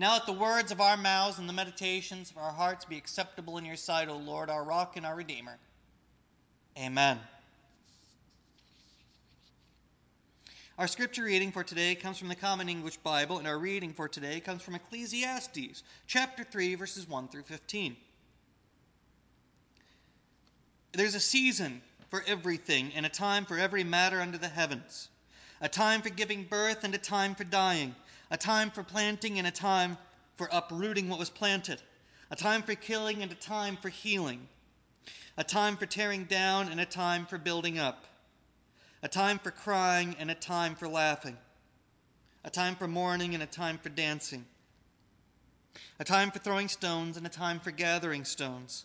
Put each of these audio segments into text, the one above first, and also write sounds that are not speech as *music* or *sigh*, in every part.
Now let the words of our mouths and the meditations of our hearts be acceptable in your sight, O Lord, our rock and our redeemer. Amen. Our scripture reading for today comes from the Common English Bible, and our reading for today comes from Ecclesiastes, chapter 3, verses 1 through 15. There's a season for everything, and a time for every matter under the heavens, a time for giving birth and a time for dying, a time for planting and a time for uprooting what was planted, a time for killing and a time for healing, a time for tearing down and a time for building up a time for crying and a time for laughing, a time for mourning and a time for dancing, a time for throwing stones and a time for gathering stones,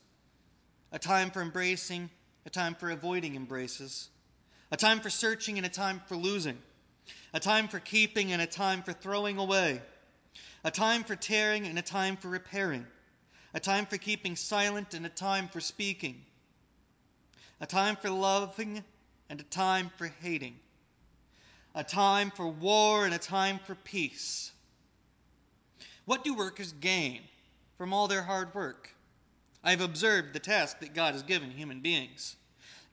a time for embracing, a time for avoiding embraces, a time for searching and a time for losing, a time for keeping and a time for throwing away, a time for tearing and a time for repairing, a time for keeping silent and a time for speaking, a time for loving and a time for hating, a time for war and a time for peace. What do workers gain from all their hard work? I have observed the task that God has given human beings.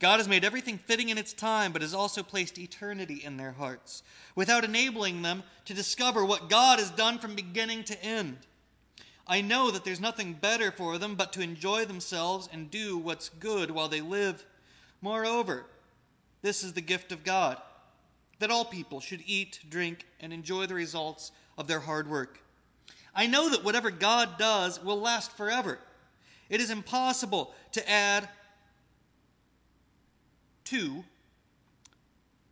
God has made everything fitting in its time, but has also placed eternity in their hearts, without enabling them to discover what God has done from beginning to end. I know that there's nothing better for them but to enjoy themselves and do what's good while they live. Moreover, this is the gift of God that all people should eat, drink, and enjoy the results of their hard work. I know that whatever God does will last forever. It is impossible to add to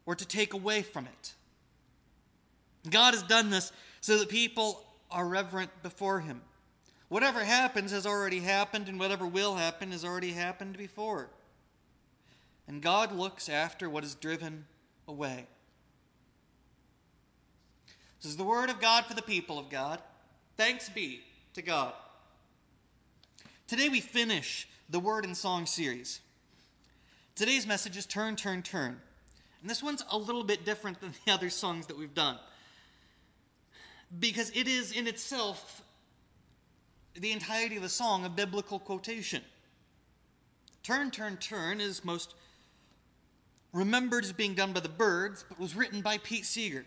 or to take away from it. God has done this so that people are reverent before Him. Whatever happens has already happened, and whatever will happen has already happened before and God looks after what is driven away. This is the word of God for the people of God. Thanks be to God. Today we finish the Word and Song series. Today's message is Turn, Turn, Turn. And this one's a little bit different than the other songs that we've done. Because it is in itself, the entirety of the song, a biblical quotation. Turn, Turn, Turn is most remembered as being done by the Byrds, but was written by Pete Seeger.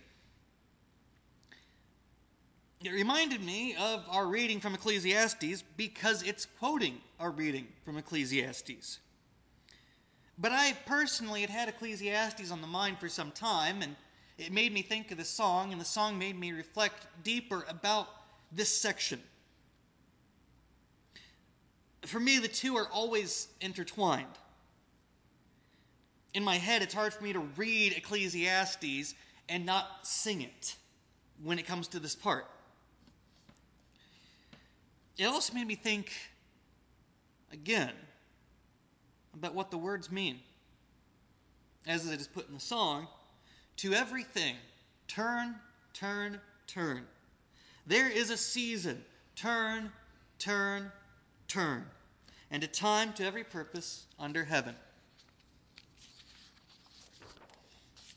It reminded me of our reading from Ecclesiastes because it's quoting our reading from Ecclesiastes. But I personally had had Ecclesiastes on the mind for some time, and it made me think of the song, and the song made me reflect deeper about this section. For me, the two are always intertwined in my head, it's hard for me to read Ecclesiastes and not sing it when it comes to this part. It also made me think again about what the words mean. As it is put in the song, to everything, turn, turn, turn. There is a season, turn, turn, turn, and a time to every purpose under heaven.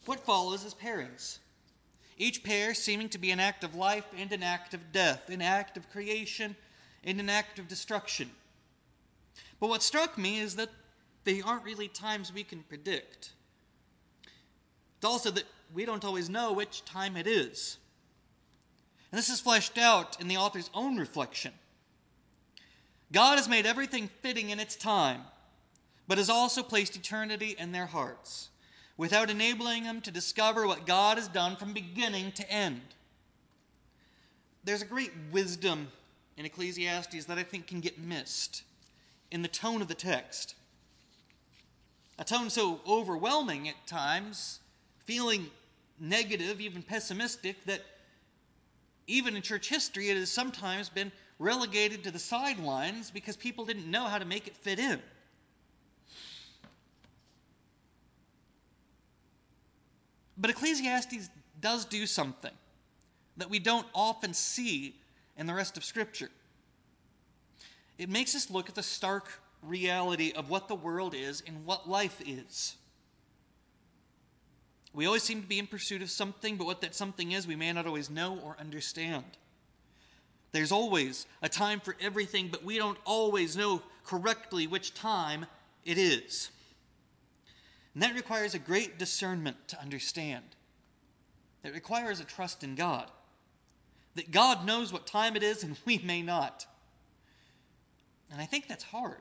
What follows is pairings. Each pair seeming to be an act of life and an act of death, an act of creation and an act of destruction. But what struck me is that they aren't really times we can predict. It's also that we don't always know which time it is. And this is fleshed out in the author's own reflection. God has made everything fitting in its time, but has also placed eternity in their hearts without enabling them to discover what God has done from beginning to end. There's a great wisdom in Ecclesiastes that I think can get missed in the tone of the text. A tone so overwhelming at times, feeling negative, even pessimistic, that even in church history it has sometimes been relegated to the sidelines because people didn't know how to make it fit in. But Ecclesiastes does do something that we don't often see in the rest of Scripture. It makes us look at the stark reality of what the world is and what life is. We always seem to be in pursuit of something, but what that something is, we may not always know or understand. There's always a time for everything, but we don't always know correctly which time it is. And that requires a great discernment to understand. It requires a trust in God. That God knows what time it is and *laughs* we may not. And I think that's hard.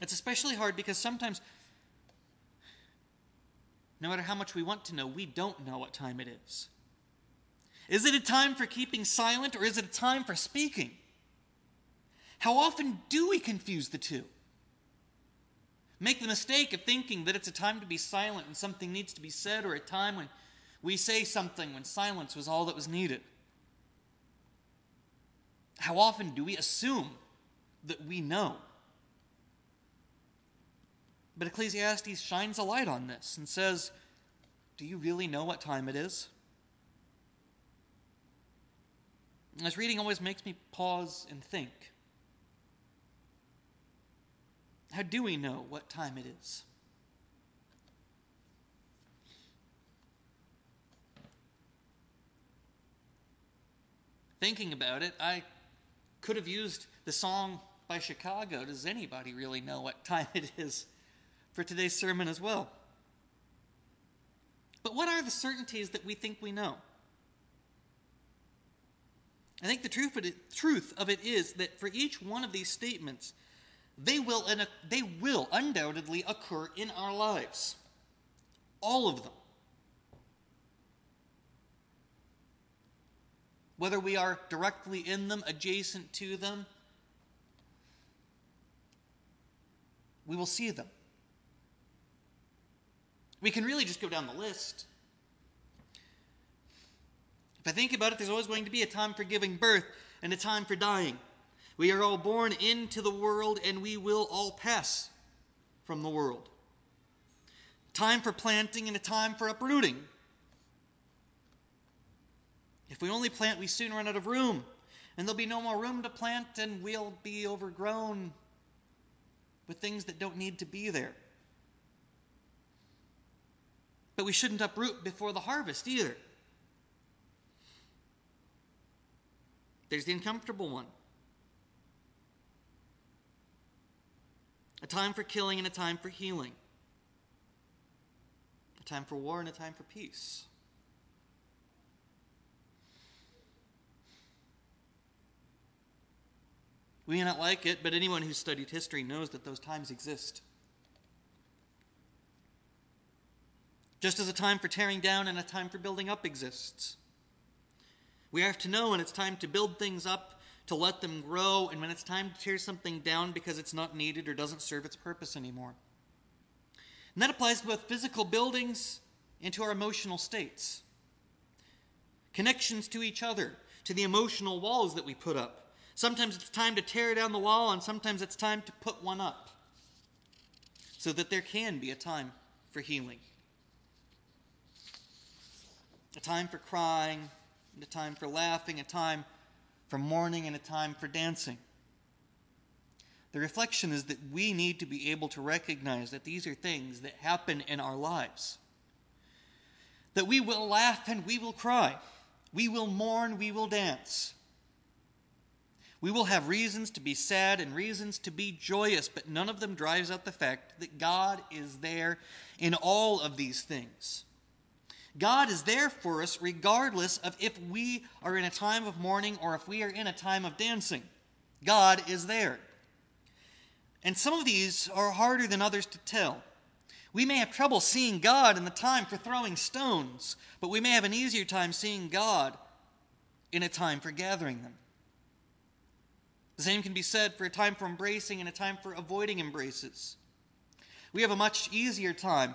It's especially hard because sometimes, no matter how much we want to know, we don't know what time it is. Is it a time for keeping silent or is it a time for speaking? How often do we confuse the two? Make the mistake of thinking that it's a time to be silent and something needs to be said, or a time when we say something when silence was all that was needed. How often do we assume that we know? But Ecclesiastes shines a light on this and says, Do you really know what time it is? This reading always makes me pause and think. How do we know what time it is? Thinking about it, I could have used the song by Chicago. Does anybody really know what time it is for today's sermon as well? But what are the certainties that we think we know? I think the truth of it, is that for each one of these statements, they will, they will undoubtedly occur in our lives. All of them. Whether we are directly in them, adjacent to them, we will see them. We can really just go down the list. If I think about it, there's always going to be a time for giving birth and a time for dying. We are all born into the world and we will all pass from the world. Time for planting and a time for uprooting. If we only plant, we soon run out of room, and there'll be no more room to plant, and we'll be overgrown with things that don't need to be there. But we shouldn't uproot before the harvest either. There's the uncomfortable one. a time for killing and a time for healing, a time for war and a time for peace. We may not like it, but anyone who's studied history knows that those times exist. Just as a time for tearing down and a time for building up exists. We have to know when it's time to build things up to let them grow, and when it's time to tear something down because it's not needed or doesn't serve its purpose anymore. And that applies to both physical buildings and to our emotional states. Connections to each other, to the emotional walls that we put up. Sometimes it's time to tear down the wall, and sometimes it's time to put one up so that there can be a time for healing. A time for crying, and a time for laughing, a time for mourning and a time for dancing. The reflection is that we need to be able to recognize that these are things that happen in our lives. That we will laugh and we will cry. We will mourn, we will dance. We will have reasons to be sad and reasons to be joyous, but none of them drives out the fact that God is there in all of these things. God is there for us regardless of if we are in a time of mourning or if we are in a time of dancing. God is there. And some of these are harder than others to tell. We may have trouble seeing God in the time for throwing stones, but we may have an easier time seeing God in a time for gathering them. The same can be said for a time for embracing and a time for avoiding embraces. We have a much easier time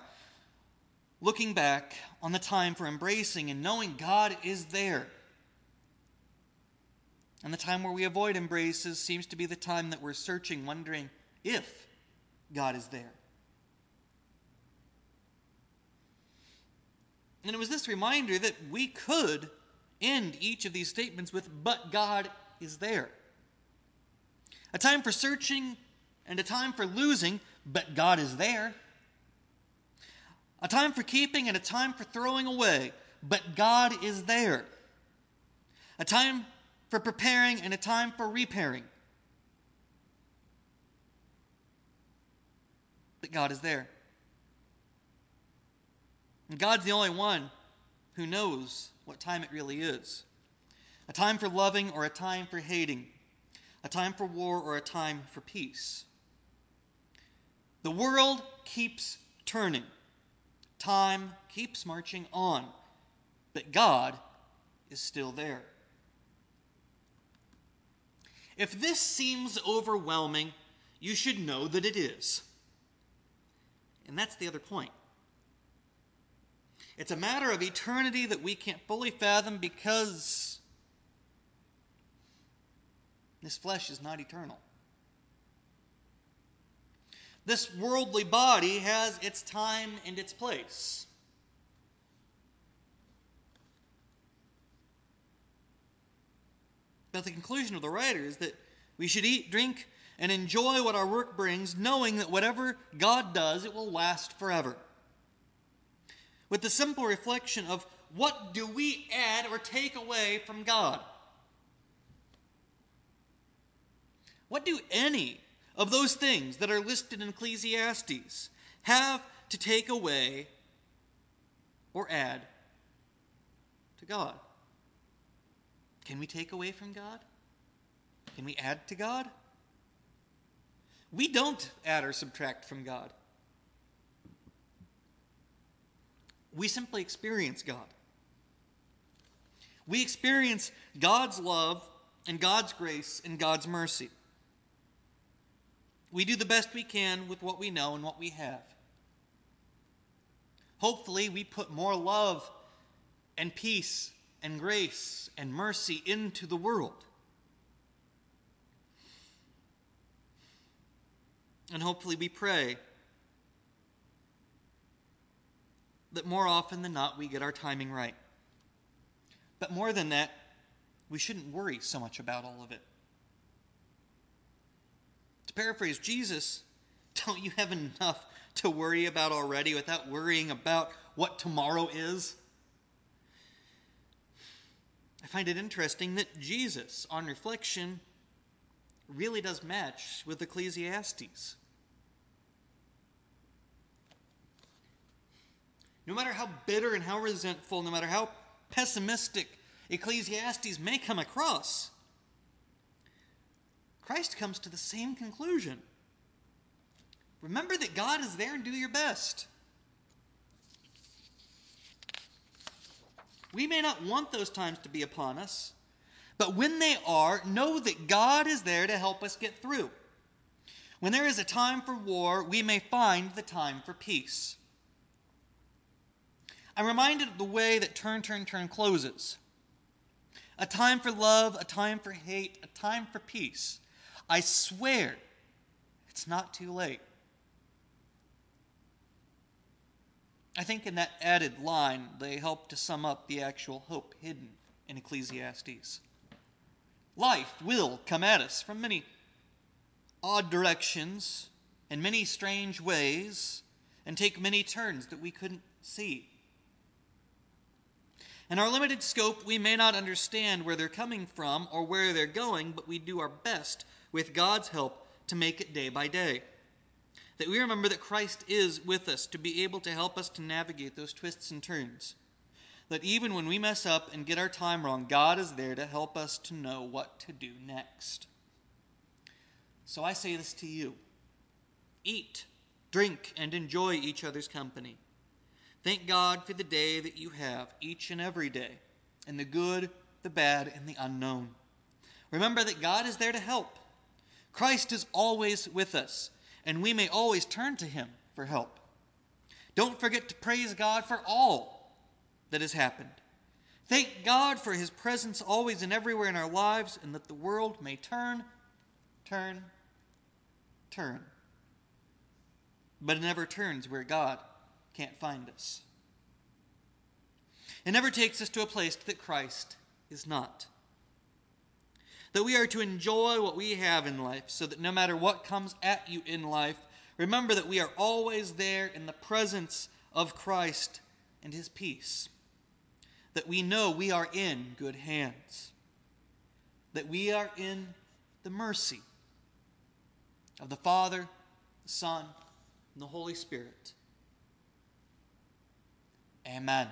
looking back on the time for embracing and knowing God is there. And the time where we avoid embraces seems to be the time that we're searching, wondering if God is there. And it was this reminder that we could end each of these statements with, but God is there. A time for searching and a time for losing, but God is there a time for keeping and a time for throwing away, but God is there. A time for preparing and a time for repairing. But God is there. And God's the only one who knows what time it really is a time for loving or a time for hating, a time for war or a time for peace. The world keeps turning, time keeps marching on, but God is still there. If this seems overwhelming, you should know that it is. And that's the other point. It's a matter of eternity that we can't fully fathom because this flesh is not eternal. This worldly body has its time and its place. But the conclusion of the writer is that we should eat, drink, and enjoy what our work brings, knowing that whatever God does, it will last forever. With the simple reflection of what do we add or take away from God? What do any of those things that are listed in Ecclesiastes have to take away or add to God? Can we take away from God? Can we add to God? We don't add or subtract from God. We simply experience God. We experience God's love and God's grace and God's mercy. We do the best we can with what we know and what we have. Hopefully, we put more love and peace and grace and mercy into the world. And hopefully, we pray that more often than not we get our timing right. But more than that, we shouldn't worry so much about all of it. To paraphrase Jesus, don't you have enough to worry about already without worrying about what tomorrow is? I find it interesting that Jesus, on reflection, really does match with Ecclesiastes. No matter how bitter and how resentful, no matter how pessimistic Ecclesiastes may come across, Christ comes to the same conclusion. Remember that God is there and do your best. We may not want those times to be upon us, but when they are, know that God is there to help us get through. When there is a time for war, we may find the time for peace. I'm reminded of the way that Turn, Turn, Turn closes a time for love, a time for hate, a time for peace. I swear it's not too late. I think in that added line, they help to sum up the actual hope hidden in Ecclesiastes. Life will come at us from many odd directions and many strange ways and take many turns that we couldn't see. In our limited scope, we may not understand where they're coming from or where they're going, but we do our best with God's help to make it day by day. That we remember that Christ is with us to be able to help us to navigate those twists and turns. That even when we mess up and get our time wrong, God is there to help us to know what to do next. So I say this to you eat, drink, and enjoy each other's company. Thank God for the day that you have each and every day, and the good, the bad, and the unknown. Remember that God is there to help. Christ is always with us, and we may always turn to him for help. Don't forget to praise God for all that has happened. Thank God for his presence always and everywhere in our lives, and that the world may turn, turn, turn. But it never turns where God can't find us. It never takes us to a place that Christ is not that we are to enjoy what we have in life so that no matter what comes at you in life, remember that we are always there in the presence of Christ and his peace, that we know we are in good hands. that we are in the mercy of the Father, the Son, and the Holy Spirit. Amen.